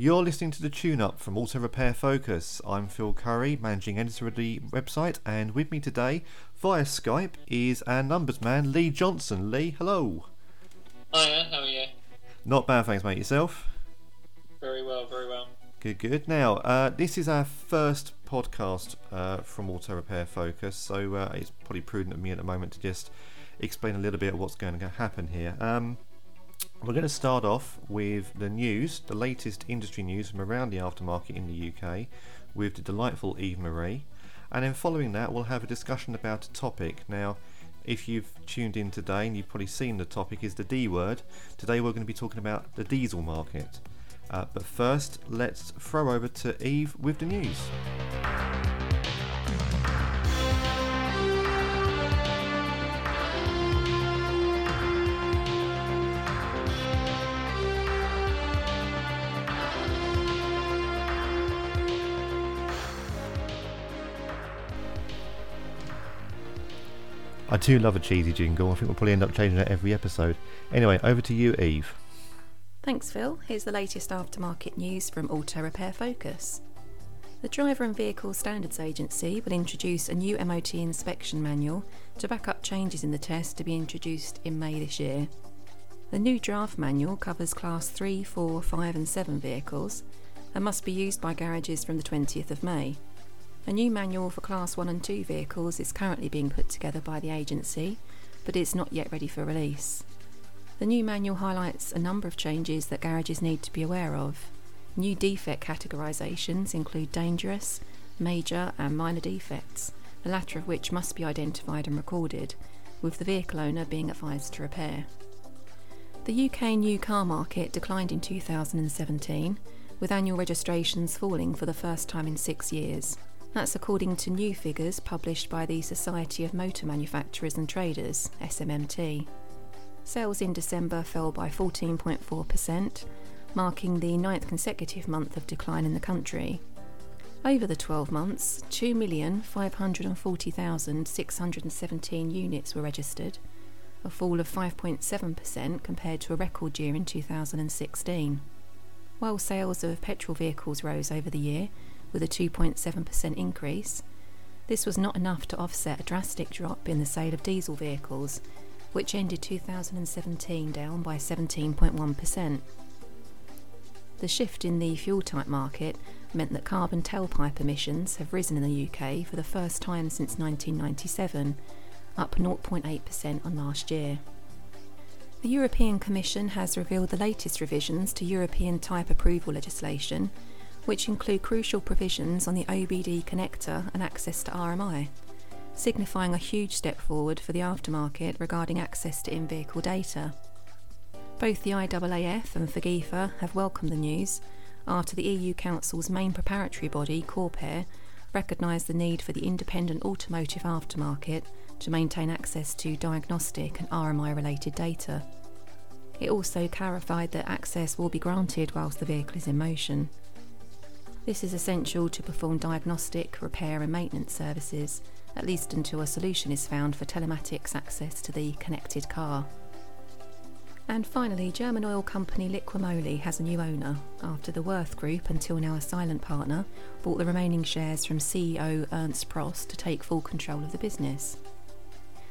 You're listening to the tune up from Auto Repair Focus. I'm Phil Curry, managing editor of the website, and with me today via Skype is our numbers man, Lee Johnson. Lee, hello. Hiya, how are you? Not bad, thanks, mate. Yourself? Very well, very well. Good, good. Now, uh, this is our first podcast uh, from Auto Repair Focus, so uh, it's probably prudent of me at the moment to just explain a little bit of what's going to happen here. Um, we're going to start off with the news, the latest industry news from around the aftermarket in the UK, with the delightful Eve Marie, and then following that, we'll have a discussion about a topic. Now, if you've tuned in today and you've probably seen the topic is the D word, today we're going to be talking about the diesel market. Uh, but first, let's throw over to Eve with the news. I do love a cheesy jingle. I think we'll probably end up changing it every episode. Anyway, over to you, Eve. Thanks, Phil. Here's the latest aftermarket news from Auto Repair Focus. The Driver and Vehicle Standards Agency will introduce a new MOT inspection manual to back up changes in the test to be introduced in May this year. The new draft manual covers Class 3, 4, 5, and 7 vehicles and must be used by garages from the 20th of May. A new manual for Class 1 and 2 vehicles is currently being put together by the agency, but it's not yet ready for release. The new manual highlights a number of changes that garages need to be aware of. New defect categorisations include dangerous, major, and minor defects, the latter of which must be identified and recorded, with the vehicle owner being advised to repair. The UK new car market declined in 2017, with annual registrations falling for the first time in six years. That's according to new figures published by the Society of Motor Manufacturers and Traders, SMMT. Sales in December fell by 14.4%, marking the ninth consecutive month of decline in the country. Over the 12 months, 2,540,617 units were registered, a fall of 5.7% compared to a record year in 2016. While sales of petrol vehicles rose over the year, with a 2.7% increase, this was not enough to offset a drastic drop in the sale of diesel vehicles, which ended 2017 down by 17.1%. The shift in the fuel type market meant that carbon tailpipe emissions have risen in the UK for the first time since 1997, up 0.8% on last year. The European Commission has revealed the latest revisions to European type approval legislation which include crucial provisions on the OBD connector and access to RMI, signifying a huge step forward for the aftermarket regarding access to in vehicle data. Both the IAAF and FIGIEFA have welcomed the news after the EU Council's main preparatory body, COREPER, recognised the need for the independent automotive aftermarket to maintain access to diagnostic and RMI related data. It also clarified that access will be granted whilst the vehicle is in motion. This is essential to perform diagnostic, repair, and maintenance services, at least until a solution is found for telematics access to the connected car. And finally, German oil company Liqui Moly has a new owner after the Würth Group, until now a silent partner, bought the remaining shares from CEO Ernst Prost to take full control of the business.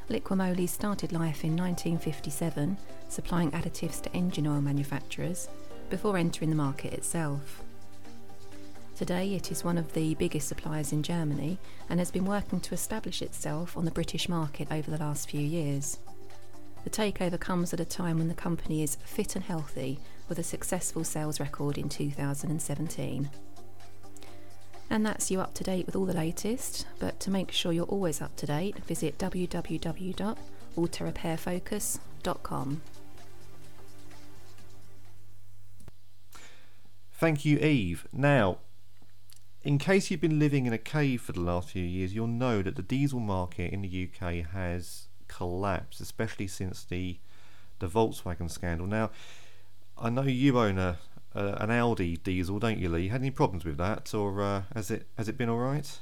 Liqui Moly started life in 1957, supplying additives to engine oil manufacturers, before entering the market itself. Today, it is one of the biggest suppliers in Germany and has been working to establish itself on the British market over the last few years. The takeover comes at a time when the company is fit and healthy with a successful sales record in 2017. And that's you up to date with all the latest, but to make sure you're always up to date, visit www.autorepairfocus.com. Thank you, Eve. Now, in case you've been living in a cave for the last few years, you'll know that the diesel market in the UK has collapsed, especially since the the Volkswagen scandal. Now, I know you own a, uh, an Audi diesel, don't you, Lee? Had any problems with that, or uh, has it has it been all right?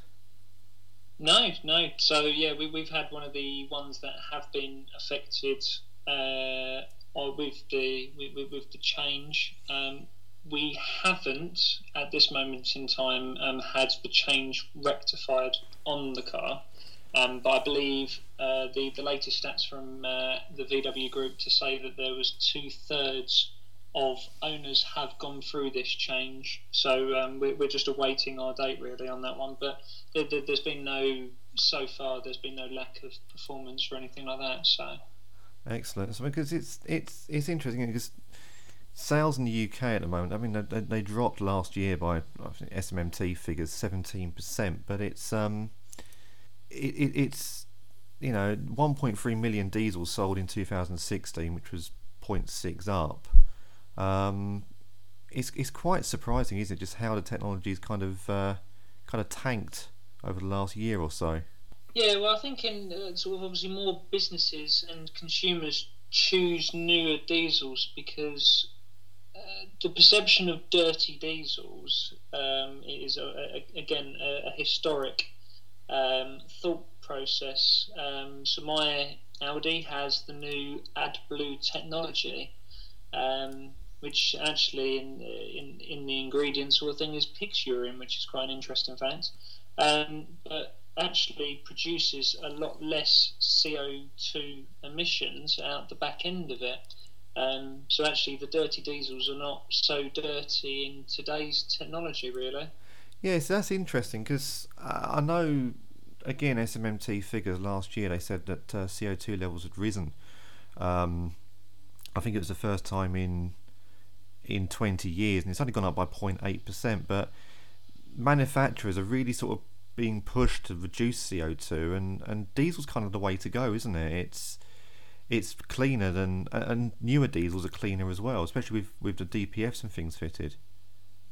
No, no. So yeah, we, we've had one of the ones that have been affected uh, with the with, with the change. Um, we haven't at this moment in time um, had the change rectified on the car. Um, but I believe uh, the the latest stats from uh, the VW group to say that there was two thirds of owners have gone through this change. So um, we're, we're, just awaiting our date really on that one. But there, there, there's been no so far. There's been no lack of performance or anything like that. So excellent. So because it's it's it's interesting because sales in the UK at the moment. I mean, they, they dropped last year by SMMT figures seventeen percent, but it's um, it, it, it's you know 1.3 million diesels sold in 2016, which was 0.6 up. Um, it's it's quite surprising, isn't it? Just how the technology's kind of uh, kind of tanked over the last year or so. Yeah, well, I think in uh, sort of obviously more businesses and consumers choose newer diesels because the perception of dirty diesels um, is a, a, again a, a historic um, thought process. Um, so my Audi has the new AdBlue technology, um, which actually in, in in the ingredients sort of thing is pig's urine, which is quite an interesting fact. Um, but actually produces a lot less CO2 emissions out the back end of it. Um, so actually, the dirty diesels are not so dirty in today's technology, really. Yes, that's interesting because I know, again, SMMT figures last year they said that uh, CO2 levels had risen. Um, I think it was the first time in in 20 years, and it's only gone up by 0.8%. But manufacturers are really sort of being pushed to reduce CO2, and, and diesel's kind of the way to go, isn't it? It's it's cleaner than and newer diesels are cleaner as well, especially with with the DPFs and things fitted.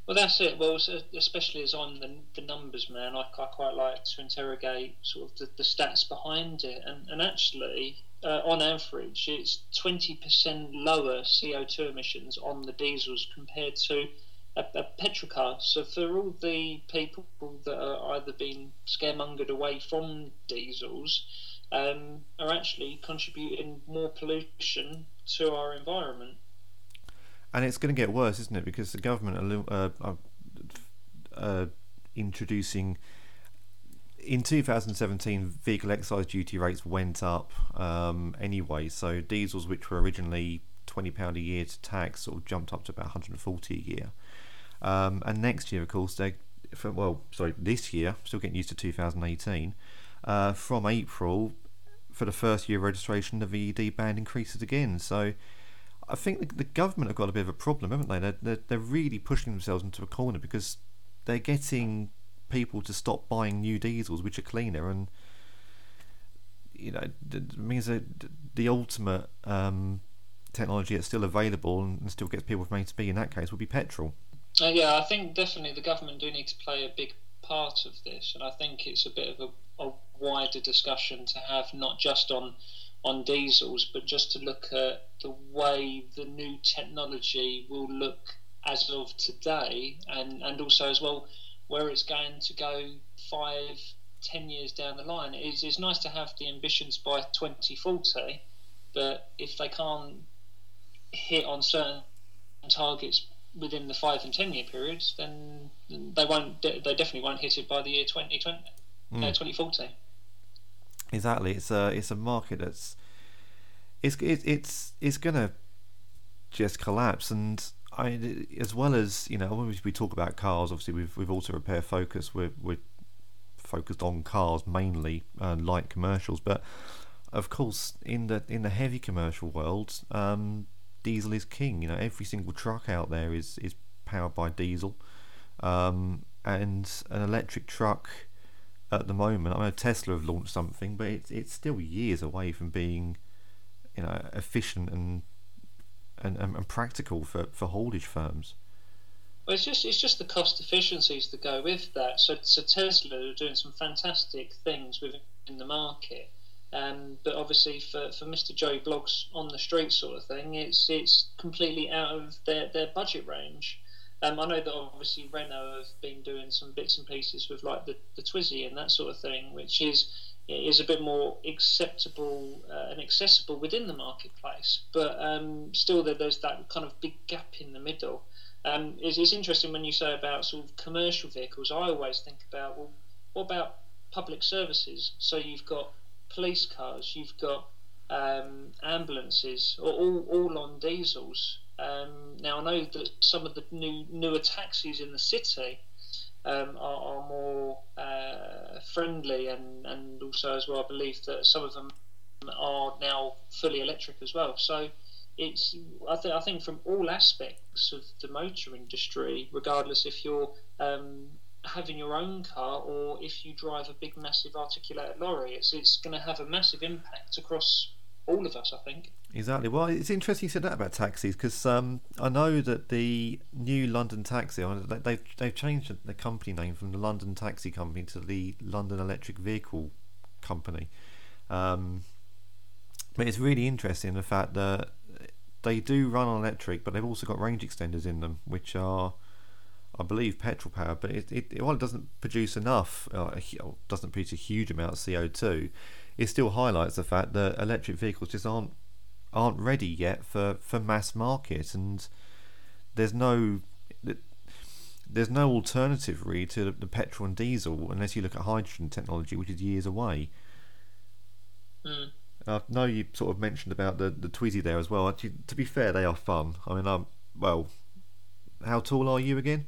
Well, that's it. Well, especially as I'm the, the numbers man, I, I quite like to interrogate sort of the, the stats behind it. And, and actually, uh, on average, it's 20% lower CO2 emissions on the diesels compared to a, a petrol car. So for all the people that are either being scaremongered away from diesels, um, are actually contributing more pollution to our environment. And it's going to get worse, isn't it? Because the government are, uh, uh, introducing. In 2017, vehicle excise duty rates went up um, anyway. So diesels, which were originally twenty pound a year to tax, sort of jumped up to about 140 a year. Um, and next year, of course, they well, sorry, this year, still getting used to 2018. Uh, from April, for the first year registration, the VED band increases again. So I think the, the government have got a bit of a problem, haven't they? They're, they're, they're really pushing themselves into a corner because they're getting people to stop buying new diesels, which are cleaner, and you know, it means that the ultimate um, technology that's still available and still gets people from A to B in that case would be petrol. Uh, yeah, I think definitely the government do need to play a big part of this, and I think it's a bit of a, a wider discussion to have, not just on on diesels, but just to look at the way the new technology will look as of today, and and also as well where it's going to go five, ten years down the line. It's, it's nice to have the ambitions by 2040, but if they can't hit on certain targets within the five and ten year periods, then they won't. They definitely won't hit it by the year 2020, mm. uh, 2040. Exactly, it's a it's a market that's it's it, it's it's gonna just collapse, and I as well as you know when we talk about cars, obviously we've we've auto repair focus, we're we're focused on cars mainly, uh, light commercials, but of course in the in the heavy commercial world, um, diesel is king. You know, every single truck out there is is powered by diesel, um, and an electric truck at the moment. I know Tesla have launched something, but it's it's still years away from being, you know, efficient and and, and, and practical for, for haulage firms. Well, it's just it's just the cost efficiencies that go with that. So, so Tesla are doing some fantastic things within the market, um, but obviously, for, for Mr. Joe Bloggs on the street sort of thing, it's it's completely out of their, their budget range. Um, I know that obviously Renault have been doing some bits and pieces with like the, the Twizy and that sort of thing, which is is a bit more acceptable uh, and accessible within the marketplace. But um, still, there, there's that kind of big gap in the middle. Um, it's, it's, interesting when you say about sort of commercial vehicles. I always think about well, what about public services? So you've got police cars, you've got um, ambulances, all all on diesels. Um, now I know that some of the new newer taxis in the city um, are, are, more uh, friendly, and, and also as well, I believe that some of them are now fully electric as well. So it's I, I think from all aspects of the motor industry, regardless if you're um, having your own car or if you drive a big, massive articulated lorry, it's it's going to have a massive impact across all of us. I think. Exactly. Well, it's interesting you said that about taxis because um, I know that the new London Taxi, they've they've changed the company name from the London Taxi Company to the London Electric Vehicle Company. Um, but it's really interesting the fact that they do run on electric, but they've also got range extenders in them, which are, I believe, petrol powered. But it, it while it doesn't produce enough, uh, doesn't produce a huge amount of CO two, it still highlights the fact that electric vehicles just aren't aren't ready yet for, for mass market, and there's no there's no alternative really to the petrol and diesel unless you look at hydrogen technology, which is years away. Mm. I know you sort of mentioned about the the Twizy there as well. Actually, to be fair, they are fun. I mean, I'm well. How tall are you again?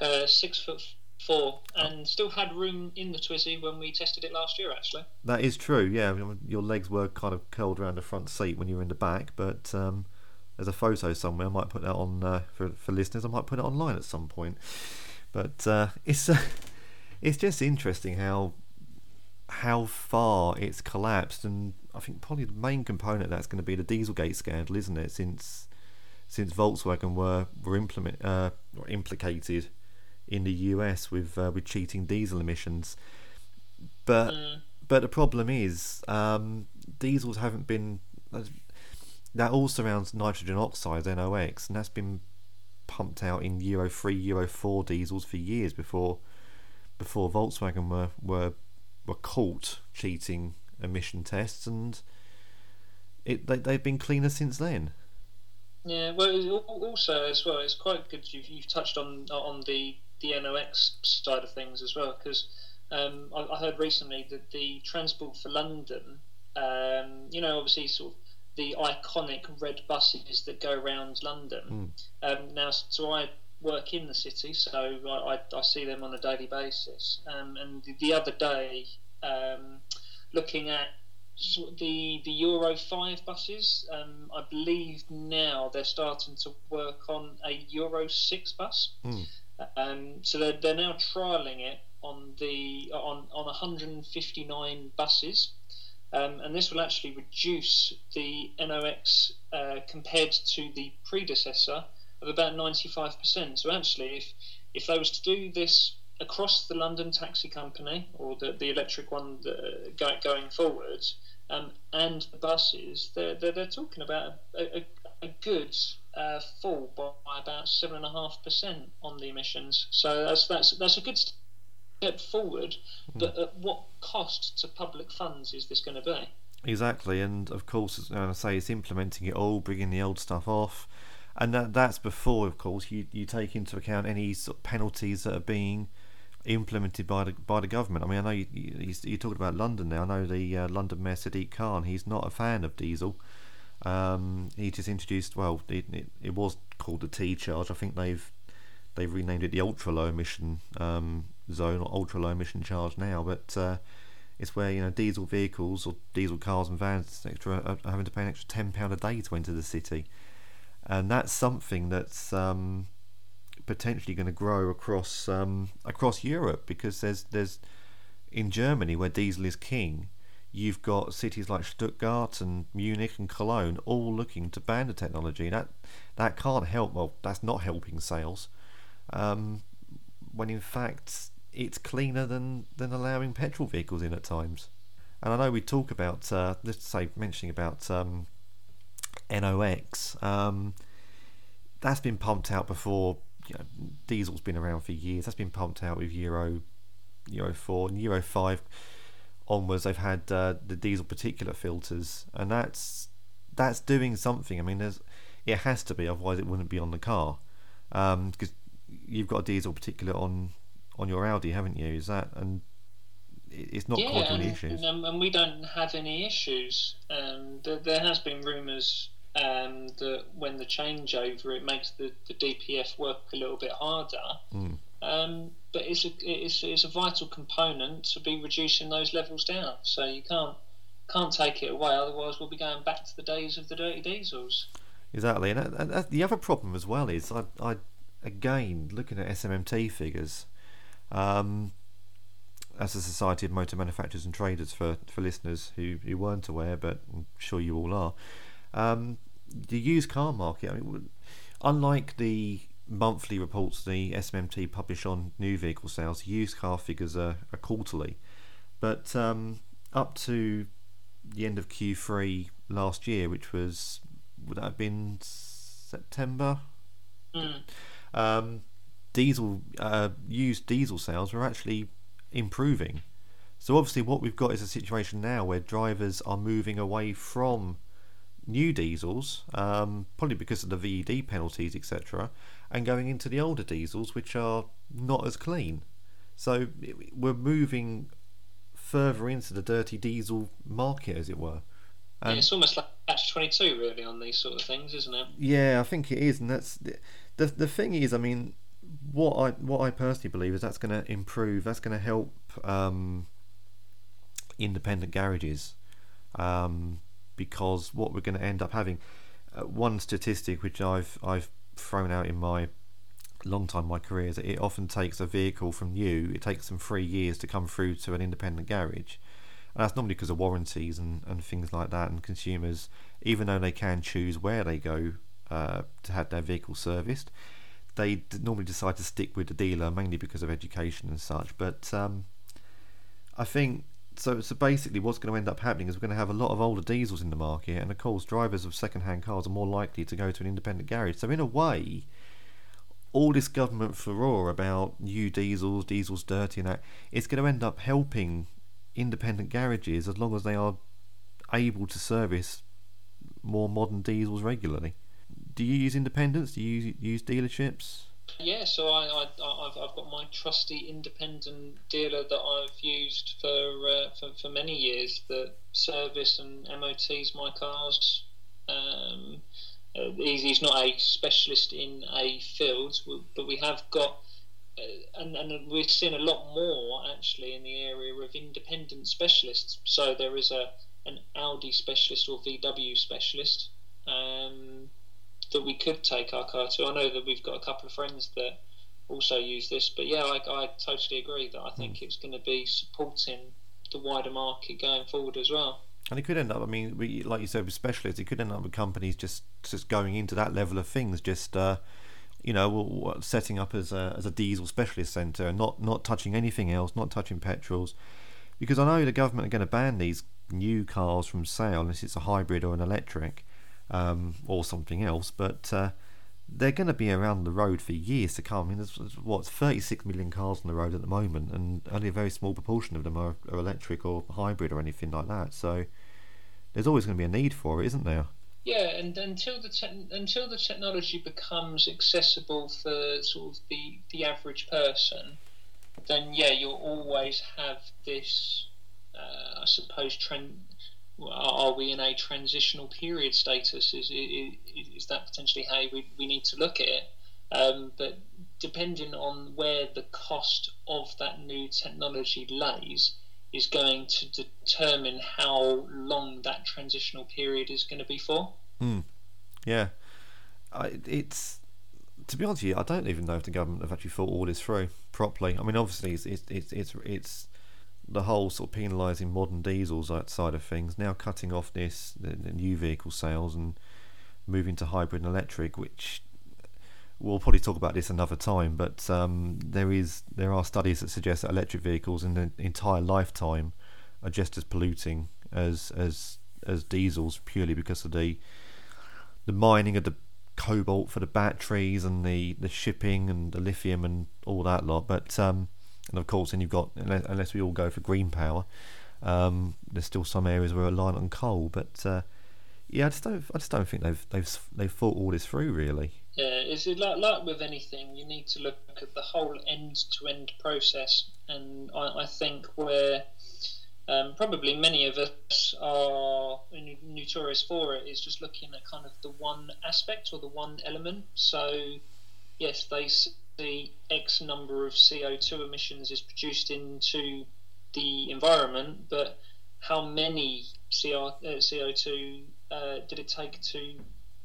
Uh, six foot four, and still had room in the Twizy when we tested it last year. Actually, that is true. Yeah, your legs were kind of curled around the front seat when you were in the back, but um, there's a photo somewhere. I might put that on uh, for for listeners. I might put it online at some point. But uh, it's uh, it's just interesting how how far it's collapsed, and I think probably the main component that's going to be the Dieselgate scandal, isn't it? Since since Volkswagen were were implement uh, implicated in the US with uh, with cheating diesel emissions. But mm. but the problem is um, diesels haven't been that all surrounds nitrogen oxides NOx, and that's been pumped out in Euro three, Euro four diesels for years before before Volkswagen were were were caught cheating emission tests, and it they they've been cleaner since then. Yeah, well, also as well, it's quite good you've, you've touched on on the the NOx side of things as well, because um, I, I, heard recently that the Transport for London, um, you know, obviously sort of the iconic red buses that go around London. Mm. Um, now, so I work in the city, so I, I, I see them on a daily basis. Um, and the, the, other day, um, looking at the the Euro five buses, um, I believe now they're starting to work on a Euro six bus. Mm. Um, so they're, they're now trialling it on the on on 159 buses, um, and this will actually reduce the NOx uh, compared to the predecessor of about 95%. So actually, if if they was to do this across the London taxi company or the, the electric one that, uh, going forward, um, and the buses, they're, they're, they're talking about a, a, a good uh, fall by about seven and a half percent on the emissions. So that's that's that's a good step forward. Hmm. But at what cost to public funds is this going to be? Exactly, and of course, as I say, it's implementing it all, bringing the old stuff off, and that that's before, of course, you you take into account any sort of penalties that are being implemented by the by the government. I mean, I know you you, you talked about London now. I know the uh, London Mayor Sadiq Khan. He's not a fan of diesel. Um, he just introduced. Well, it, it, it was called the T charge. I think they've they've renamed it the ultra low emission um, zone or ultra low emission charge now. But uh, it's where you know diesel vehicles or diesel cars and vans extra are having to pay an extra ten pound a day to enter the city, and that's something that's um, potentially going to grow across um, across Europe because there's there's in Germany where diesel is king you've got cities like Stuttgart and Munich and Cologne all looking to ban the technology. That that can't help. Well, that's not helping sales. Um, when in fact it's cleaner than than allowing petrol vehicles in at times. And I know we talk about uh, let's say mentioning about um, NOx. Um, that's been pumped out before. You know, diesel's been around for years. That's been pumped out with Euro Euro four and Euro five onwards, they've had uh, the diesel particulate filters, and that's that's doing something. I mean, there's it has to be, otherwise it wouldn't be on the car, because um, you've got a diesel particulate on on your Audi, haven't you? Is that and it's not yeah, causing any issues. And, and, we don't have any issues. Um, there, there has been rumours um, that when the changeover, it makes the, the DPF work a little bit harder. Mm. Um, but it's a it's, it's a vital component to be reducing those levels down. So you can't can't take it away. Otherwise, we'll be going back to the days of the dirty diesels. Exactly, and, and, and the other problem as well is I, I again looking at SMMT figures. Um, as a Society of Motor Manufacturers and Traders for, for listeners who, who weren't aware, but I'm sure you all are. Um, the used car market, I mean, unlike the monthly reports the SMMT publish on new vehicle sales, used car figures are, are quarterly. But um, up to the end of Q3 last year, which was, would that have been September? Mm. Um, diesel, uh, used diesel sales were actually improving. So obviously, what we've got is a situation now where drivers are moving away from new diesels, um, probably because of the VED penalties, etc., and going into the older diesels, which are not as clean. So we're moving further into the dirty diesel market, as it were. And yeah, it's almost like catch twenty two, really, on these sort of things, isn't it? Yeah, I think it is, and that's the the, the thing is, I mean, what I what I personally believe is that's going to improve. That's going to help um, independent garages um, because what we're going to end up having. Uh, one statistic which I've I've thrown out in my long time my career is that it often takes a vehicle from new. It takes them three years to come through to an independent garage. And that's normally because of warranties and, and things like that. And consumers, even though they can choose where they go uh, to have their vehicle serviced, they normally decide to stick with the dealer mainly because of education and such. But um, I think so. So basically, what's going to end up happening is we're going to have a lot of older diesels in the market, and of course, drivers of second-hand cars are more likely to go to an independent garage. So in a way, all this government furore about new diesels, diesels dirty, and that it's going to end up helping independent garages as long as they are able to service more modern diesels regularly do you use independents? Do you use dealerships? Yeah, so I, I I've, I've got my trusty independent dealer that I've used for uh, for, for many years that service and MOTs my cars. Um, uh, he's, he's not a specialist in a field, but we have got, uh, and, and we're seeing a lot more actually in the area of independent specialists. So there is a an Audi specialist or VW specialist. Um, that we could take our car to. I know that we've got a couple of friends that also use this, but yeah, I, I totally agree that I think mm. it's going to be supporting the wider market going forward as well. And it could end up, I mean, we, like you said, with specialists, it could end up with companies just just going into that level of things, just uh, you know, setting up as a as a diesel specialist centre and not not touching anything else, not touching petrols, because I know the government are going to ban these new cars from sale unless it's a hybrid or an electric um, or something else, but uh, they're going to be around the road for years to come. I mean, there's, what 36 million cars on the road at the moment, and only a very small proportion of them are, are electric or hybrid or anything like that. So there's always going to be a need for it, isn't there? Yeah, and until the te- until the technology becomes accessible for sort of the, the average person, then yeah, you'll always have this, uh, I suppose, trend are we in a transitional period status? Is, is, is that potentially how we, we need to look at it? Um, but depending on where the cost of that new technology lays, is going to determine how long that transitional period is going to be for. Mm. Yeah, I, it's to be honest with you, I don't even know if the government have actually thought all this through properly. I mean, obviously, it's it's it's it's, it's the whole sort of penalising modern diesels side of things, now cutting off this the, the new vehicle sales and moving to hybrid and electric, which we'll probably talk about this another time. But um, there is there are studies that suggest that electric vehicles in the entire lifetime are just as polluting as as as diesels purely because of the the mining of the cobalt for the batteries and the, the shipping and the lithium and all that lot. But um, and of course, then you've got unless, unless we all go for green power, Um, there's still some areas where we're reliant on coal, but uh, yeah, I just don't. I just don't think they've they've they've thought all this through really. Yeah, is it like, like with anything? You need to look at the whole end-to-end process, and I, I think where um, probably many of us are notorious for it is just looking at kind of the one aspect or the one element. So, yes, they see X number of CO2 emissions is produced into the environment, but how many CO2 uh, did it take to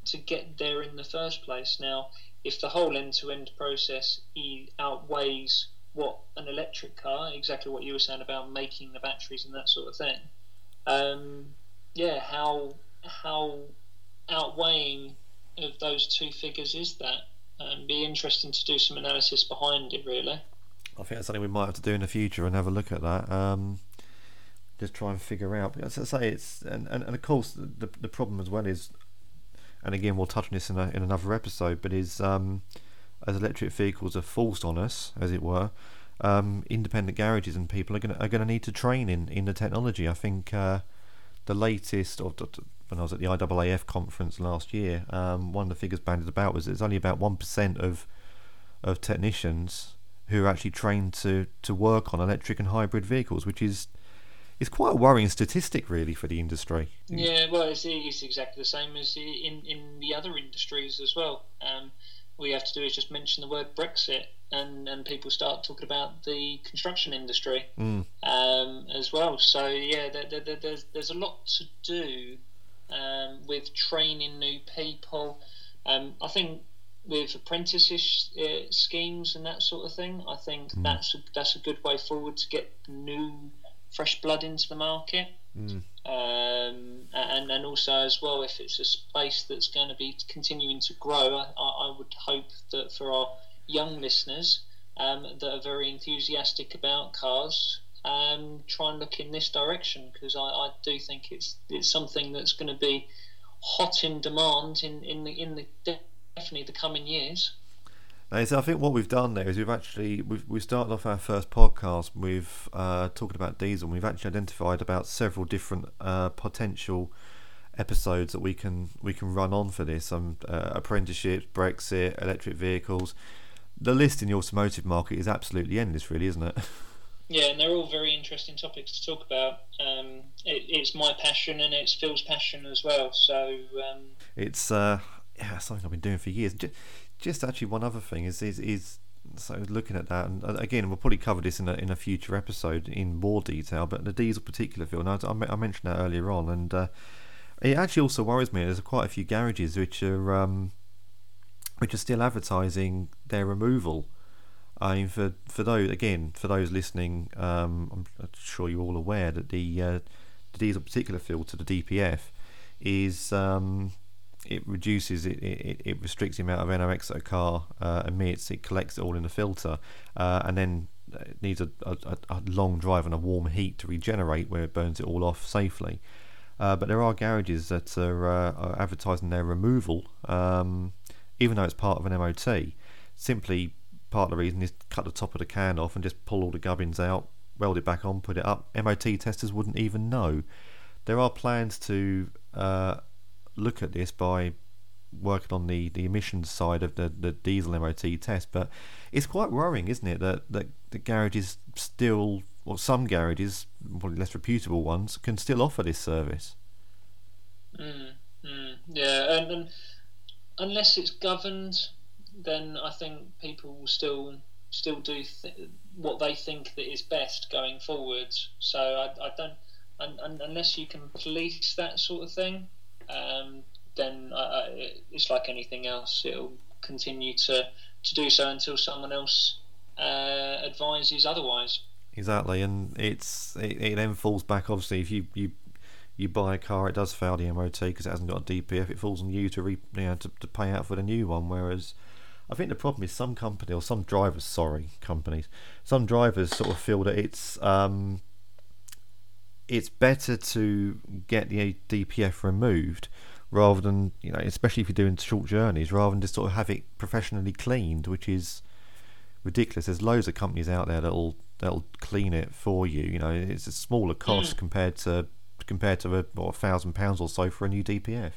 to get there in the first place? Now, if the whole end-to-end process outweighs what an electric car, exactly what you were saying about making the batteries and that sort of thing, um, yeah, how how outweighing of those two figures is that? And be interesting to do some analysis behind it, really. I think that's something we might have to do in the future and have a look at that. Um, just try and figure out. As I say, it's and, and, and of course the the problem as well is, and again we'll touch on this in a, in another episode, but is um, as electric vehicles are forced on us, as it were, um, independent garages and people are going are to need to train in, in the technology. I think uh, the latest, or when I was at the IAAF conference last year, um, one of the figures banded about was it's only about one percent of of technicians who are actually trained to, to work on electric and hybrid vehicles, which is is quite a worrying statistic, really, for the industry. Yeah, well, it's, it's exactly the same as in, in the other industries as well. Um, all you have to do is just mention the word Brexit, and, and people start talking about the construction industry mm. um, as well. So yeah, there, there, there's there's a lot to do um, with training new people. Um, I think with apprentice uh, schemes and that sort of thing, I think mm. that's a, that's a good way forward to get new fresh blood into the market. Mm. Um, and and also as well, if it's a space that's going to be continuing to grow, I, I would hope that for our young listeners um, that are very enthusiastic about cars, um, try and look in this direction because I, I do think it's it's something that's going to be hot in demand in in the in the definitely the coming years. So I think what we've done there is we've actually we've we started off our first podcast with uh, talking about diesel. We've actually identified about several different uh, potential episodes that we can we can run on for this. Um, uh, apprenticeships, Brexit, electric vehicles. The list in the automotive market is absolutely endless, really, isn't it? Yeah, and they're all very interesting topics to talk about. Um, it, it's my passion and it's Phil's passion as well. So um... it's uh, yeah, something I've been doing for years. Just, just actually one other thing is is is so looking at that, and uh, again, we'll probably cover this in a, in a future episode in more detail. But the diesel particular field, I, I mentioned that earlier on, and uh, it actually also worries me. There's quite a few garages which are um, which are still advertising their removal. I mean, for for those again, for those listening, um, I'm sure you're all aware that the uh, the diesel particular filter, the DPF, is um, it reduces it, it, it restricts the amount of NOx that a car uh, emits. It collects it all in the filter, uh, and then it needs a, a, a, long drive and a warm heat to regenerate, where it burns it all off safely. Uh, but there are garages that are, uh, are advertising their removal, um, even though it's part of an MOT. Simply, part of the reason is cut the top of the can off and just pull all the gubbins out, weld it back on, put it up. MOT testers wouldn't even know. There are plans to uh, look at this by working on the, the emissions side of the, the diesel MOT test, but it's quite worrying, isn't it, that, that the garages still, or some garages, probably less reputable ones, can still offer this service. Mm, mm, yeah, and, and unless it's governed, then I think people will still still do th- what they think that is best going forwards. So I, I don't, un, unless you can police that sort of thing, um, then uh, it's like anything else. It'll continue to, to do so until someone else uh, advises otherwise. Exactly, and it's it, it, then falls back. Obviously, if you, you you buy a car, it does fail the MOT because it hasn't got a DPF. It falls on you to re, you know, to, to pay out for the new one. Whereas, I think the problem is some company or some drivers, sorry, companies, some drivers sort of feel that it's um, it's better to get the DPF removed rather than you know, especially if you're doing short journeys, rather than just sort of have it professionally cleaned, which is ridiculous. There's loads of companies out there that'll that'll clean it for you. You know, it's a smaller cost Mm. compared to compared to a what, a thousand pounds or so for a new DPF.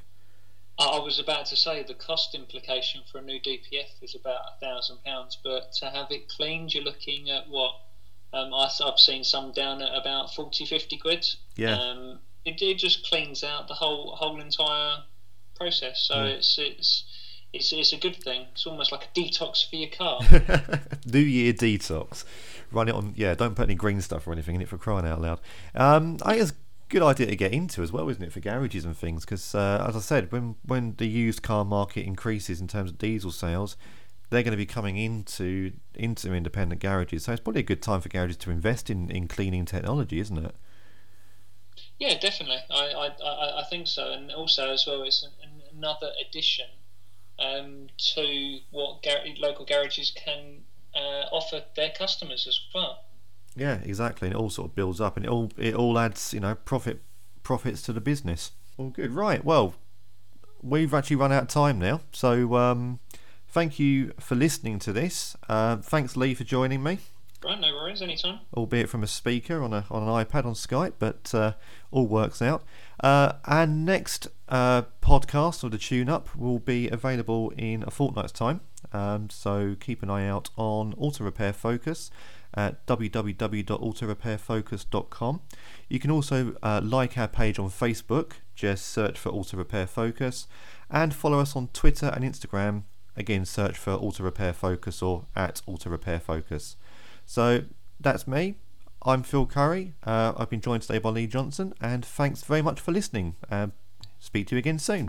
I was about to say the cost implication for a new DPF is about a thousand pounds, but to have it cleaned, you're looking at what? Um, I, I've seen some down at about 40, 50 quid. Yeah. Um, it, it just cleans out the whole whole entire process, so Mm. it's it's it's it's a good thing. It's almost like a detox for your car. New Year detox. Run it on. Yeah, don't put any green stuff or anything in it for crying out loud. Um, I a good idea to get into as well, isn't it, for garages and things? Because uh, as I said, when when the used car market increases in terms of diesel sales, they're going to be coming into into independent garages. So it's probably a good time for garages to invest in, in cleaning technology, isn't it? Yeah, definitely. I, I, I, think so, and also as well, it's an, another addition um, to what gar- local garages can uh, offer their customers as well. Yeah, exactly. And it all sort of builds up, and it all it all adds you know profit profits to the business. All good, right? Well, we've actually run out of time now, so um, thank you for listening to this. Uh, thanks, Lee, for joining me, Right, no worries, anytime. albeit from a speaker on a on an iPad on Skype, but uh, all works out. Uh, our next uh, podcast or the tune up will be available in a fortnight's time. Um, so keep an eye out on Auto Repair Focus at www.autorepairfocus.com. You can also uh, like our page on Facebook, just search for Auto Repair Focus, and follow us on Twitter and Instagram. Again, search for Auto Repair Focus or at Auto Repair Focus. So that's me. I'm Phil Curry. Uh, I've been joined today by Lee Johnson, and thanks very much for listening. Uh, speak to you again soon.